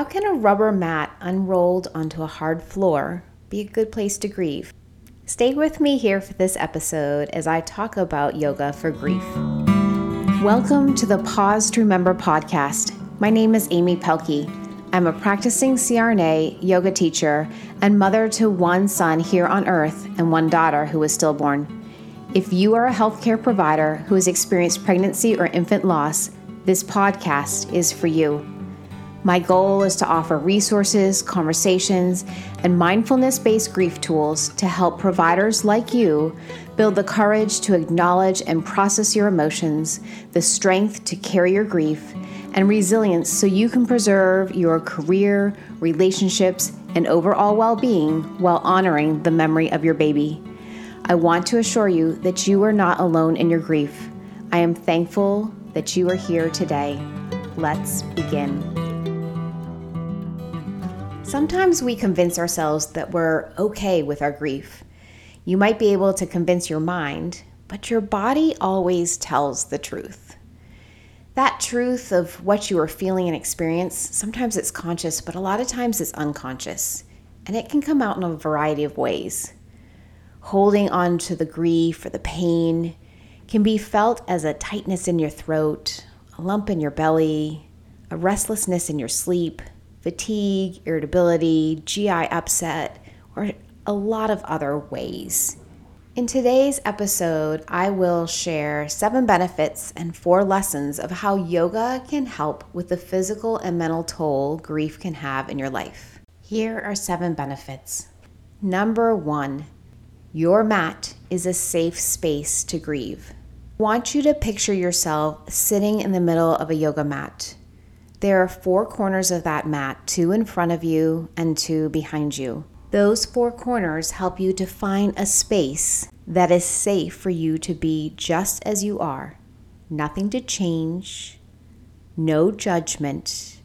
How can a rubber mat unrolled onto a hard floor be a good place to grieve? Stay with me here for this episode as I talk about yoga for grief. Welcome to the Pause to Remember podcast. My name is Amy Pelkey. I'm a practicing CRNA, yoga teacher, and mother to one son here on earth and one daughter who was stillborn. If you are a healthcare provider who has experienced pregnancy or infant loss, this podcast is for you. My goal is to offer resources, conversations, and mindfulness based grief tools to help providers like you build the courage to acknowledge and process your emotions, the strength to carry your grief, and resilience so you can preserve your career, relationships, and overall well being while honoring the memory of your baby. I want to assure you that you are not alone in your grief. I am thankful that you are here today. Let's begin. Sometimes we convince ourselves that we're okay with our grief. You might be able to convince your mind, but your body always tells the truth. That truth of what you are feeling and experience, sometimes it's conscious, but a lot of times it's unconscious. And it can come out in a variety of ways. Holding on to the grief or the pain can be felt as a tightness in your throat, a lump in your belly, a restlessness in your sleep, fatigue, irritability, GI upset, or a lot of other ways. In today's episode, I will share seven benefits and four lessons of how yoga can help with the physical and mental toll grief can have in your life. Here are seven benefits. Number one, your mat is a safe space to grieve. I want you to picture yourself sitting in the middle of a yoga mat. There are four corners of that mat, two in front of you and two behind you. Those four corners help you to find a space that is safe for you to be just as you are. Nothing to change, no judgment.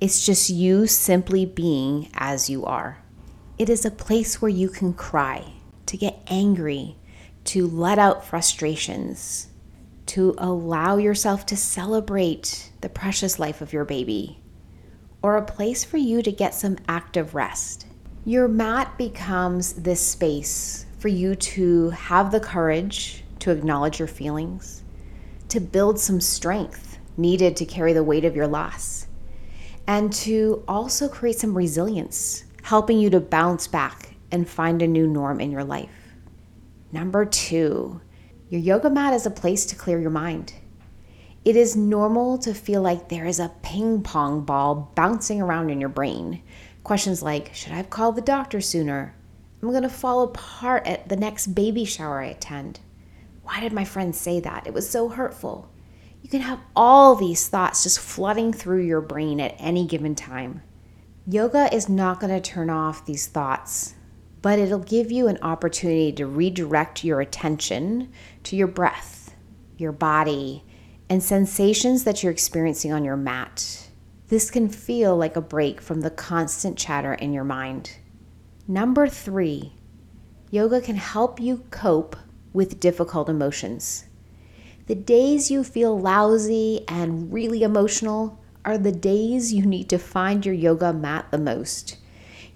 It's just you simply being as you are. It is a place where you can cry, to get angry, to let out frustrations, to allow yourself to celebrate the precious life of your baby, or a place for you to get some active rest. Your mat becomes this space for you to have the courage to acknowledge your feelings, to build some strength needed to carry the weight of your loss, and to also create some resilience, helping you to bounce back and find a new norm in your life. Number two, your yoga mat is a place to clear your mind. It is normal to feel like there is a ping pong ball bouncing around in your brain. Questions like Should I have called the doctor sooner? I'm going to fall apart at the next baby shower I attend. Why did my friend say that? It was so hurtful. You can have all these thoughts just flooding through your brain at any given time. Yoga is not going to turn off these thoughts but it'll give you an opportunity to redirect your attention to your breath, your body, and sensations that you're experiencing on your mat. This can feel like a break from the constant chatter in your mind. Number three, yoga can help you cope with difficult emotions. The days you feel lousy and really emotional are the days you need to find your yoga mat the most.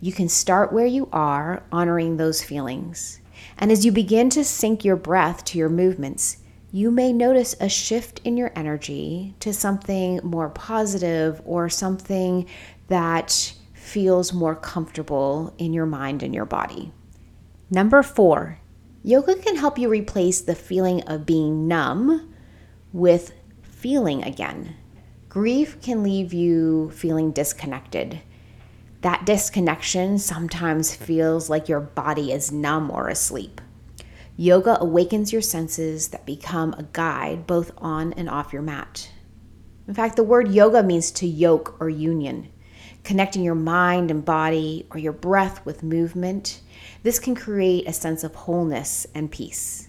You can start where you are, honoring those feelings. And as you begin to sync your breath to your movements, you may notice a shift in your energy to something more positive or something that feels more comfortable in your mind and your body. Number four, yoga can help you replace the feeling of being numb with feeling again. Grief can leave you feeling disconnected that disconnection sometimes feels like your body is numb or asleep. Yoga awakens your senses that become a guide both on and off your mat. In fact, the word yoga means to yoke or union, connecting your mind and body or your breath with movement. This can create a sense of wholeness and peace.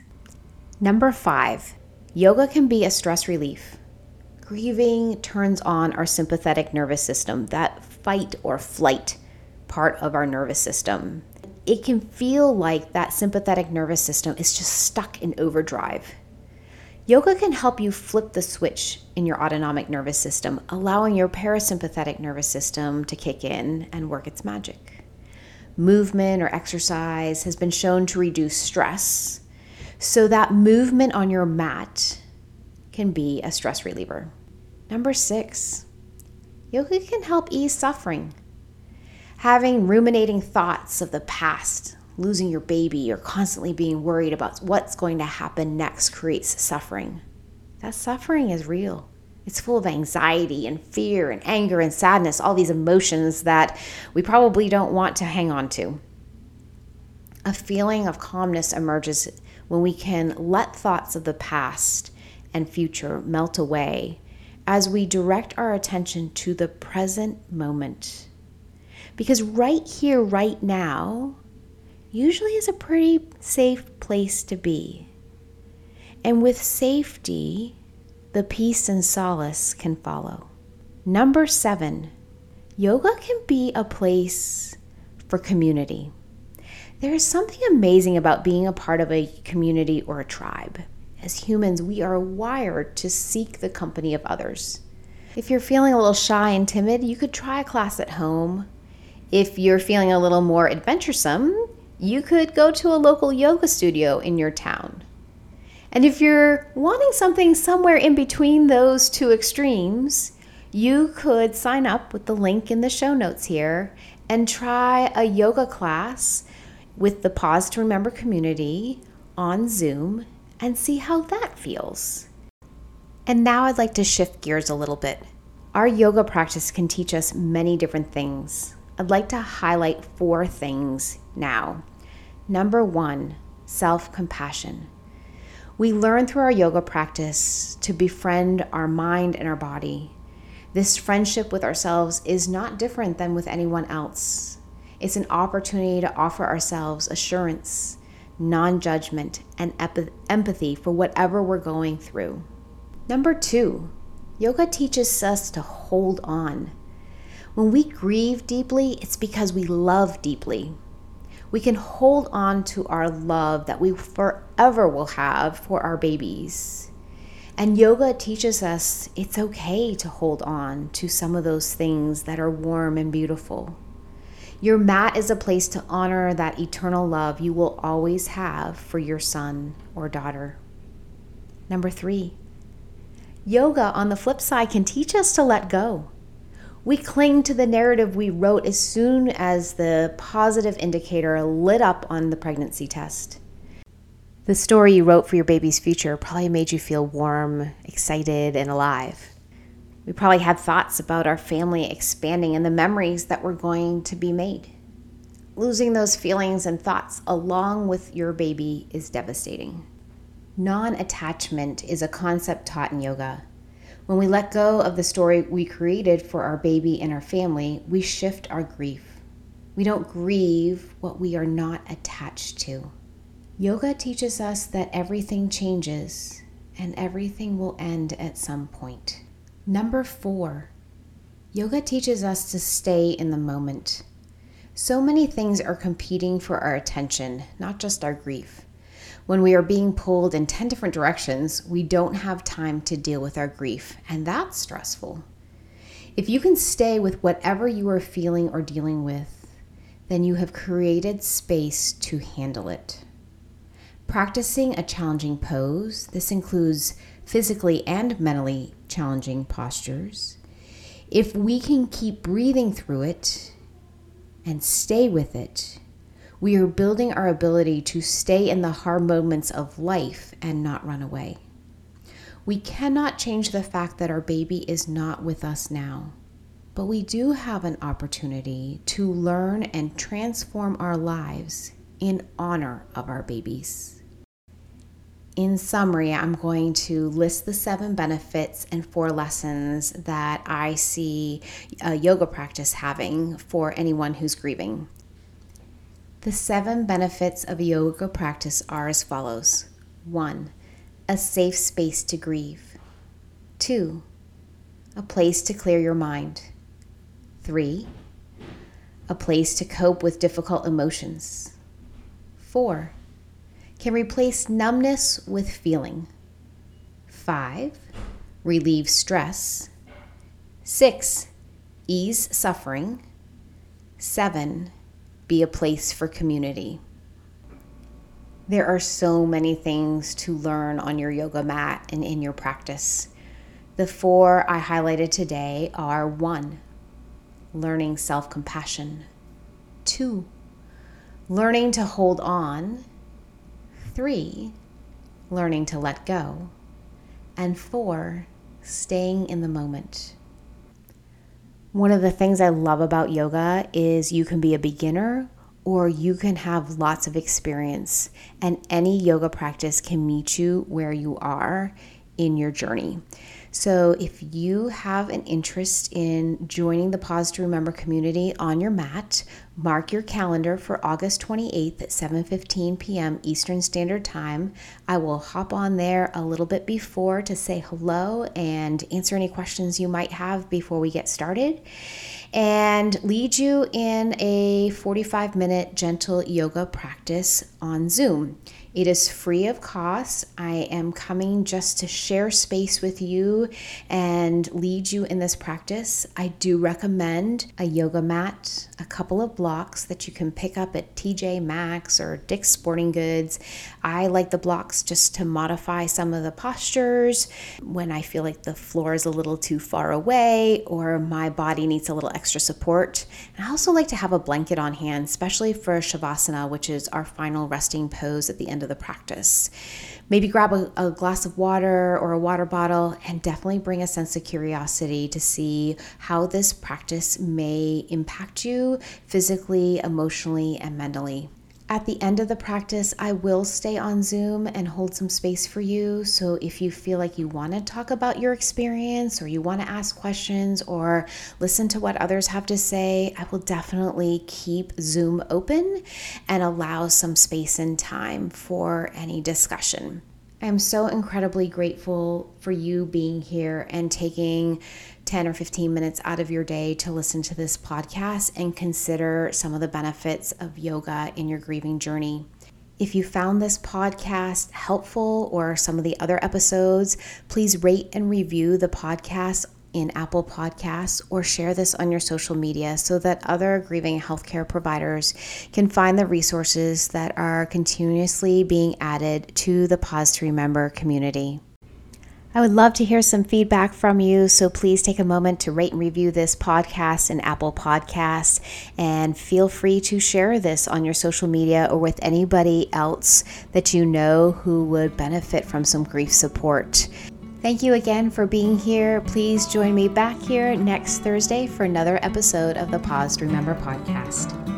Number five, yoga can be a stress relief. Grieving turns on our sympathetic nervous system, that fight or flight part of our nervous system. It can feel like that sympathetic nervous system is just stuck in overdrive. Yoga can help you flip the switch in your autonomic nervous system, allowing your parasympathetic nervous system to kick in and work its magic. Movement or exercise has been shown to reduce stress, so that movement on your mat can be a stress reliever. Number six, yoga can help ease suffering. Having ruminating thoughts of the past, losing your baby, or constantly being worried about what's going to happen next creates suffering. That suffering is real. It's full of anxiety and fear and anger and sadness, all these emotions that we probably don't want to hang on to. A feeling of calmness emerges when we can let thoughts of the past and future melt away as we direct our attention to the present moment. Because right here, right now, usually is a pretty safe place to be. And with safety, the peace and solace can follow. Number seven, yoga can be a place for community. There is something amazing about being a part of a community or a tribe. As humans, we are wired to seek the company of others. If you're feeling a little shy and timid, you could try a class at home. If you're feeling a little more adventuresome, you could go to a local yoga studio in your town. And if you're wanting something somewhere in between those two extremes, you could sign up with the link in the show notes here and try a yoga class with the Pause to Remember community on Zoom and see how that feels. And now I'd like to shift gears a little bit. Our yoga practice can teach us many different things. I'd like to highlight four things now. Number one, self compassion. We learn through our yoga practice to befriend our mind and our body. This friendship with ourselves is not different than with anyone else. It's an opportunity to offer ourselves assurance, non judgment, and empathy for whatever we're going through. Number two, yoga teaches us to hold on. When we grieve deeply, it's because we love deeply we can hold on to our love that we forever will have for our babies. And yoga teaches us it's okay to hold on to some of those things that are warm and beautiful. Your mat is a place to honor that eternal love you will always have for your son or daughter. Number three, yoga on the flip side can teach us to let go. We cling to the narrative we wrote as soon as the positive indicator lit up on the pregnancy test. The story you wrote for your baby's future probably made you feel warm, excited, and alive. We probably had thoughts about our family expanding and the memories that were going to be made. Losing those feelings and thoughts along with your baby is devastating. Non attachment is a concept taught in yoga. When we let go of the story we created for our baby and our family, we shift our grief. We don't grieve what we are not attached to. Yoga teaches us that everything changes and everything will end at some point. Number four, yoga teaches us to stay in the moment. So many things are competing for our attention, not just our grief. When we are being pulled in 10 different directions, we don't have time to deal with our grief, and that's stressful. If you can stay with whatever you are feeling or dealing with, then you have created space to handle it. Practicing a challenging pose, this includes physically and mentally challenging postures. If we can keep breathing through it and stay with it, we are building our ability to stay in the hard moments of life and not run away. We cannot change the fact that our baby is not with us now, but we do have an opportunity to learn and transform our lives in honor of our babies. In summary, I'm going to list the seven benefits and four lessons that I see a yoga practice having for anyone who's grieving. The seven benefits of yoga practice are as follows 1. A safe space to grieve. 2. A place to clear your mind. 3. A place to cope with difficult emotions. 4. Can replace numbness with feeling. Five, relieve stress. Six, ease suffering. Seven, be a place for community. There are so many things to learn on your yoga mat and in your practice. The four I highlighted today are one, learning self compassion, two, learning to hold on, three, learning to let go, and four, staying in the moment. One of the things I love about yoga is you can be a beginner or you can have lots of experience, and any yoga practice can meet you where you are in your journey. So, if you have an interest in joining the Pause to Remember community on your mat, mark your calendar for August 28th at 7:15 p.m. Eastern Standard Time. I will hop on there a little bit before to say hello and answer any questions you might have before we get started and lead you in a 45 minute gentle yoga practice on Zoom. It is free of cost. I am coming just to share space with you and lead you in this practice. I do recommend a yoga mat, a couple of blocks that you can pick up at TJ Maxx or Dick's Sporting Goods. I like the blocks just to modify some of the postures when I feel like the floor is a little too far away or my body needs a little extra support. And I also like to have a blanket on hand, especially for Shavasana, which is our final resting pose at the end of the practice. Maybe grab a, a, glass of water or a water bottle and definitely bring a sense of curiosity to see how this practice may impact you physically, emotionally, and mentally. At the end of the practice, I will stay on Zoom and hold some space for you. So if you feel like you want to talk about your experience or you want to ask questions or listen to what others have to say, I will definitely keep Zoom open and allow some space and time for any discussion. I am so incredibly grateful for you being here and taking 10 or 15 minutes out of your day to listen to this podcast and consider some of the benefits of yoga in your grieving journey. If you found this podcast helpful or some of the other episodes, please rate and review the podcast in Apple Podcasts or share this on your social media so that other grieving healthcare providers can find the resources that are continuously being added to the Pause to Remember community. I would love to hear some feedback from you, so please take a moment to rate and review this podcast in Apple Podcasts and feel free to share this on your social media or with anybody else that you know who would benefit from some grief support. Thank you again for being here. Please join me back here next Thursday for another episode of the Pause Remember podcast.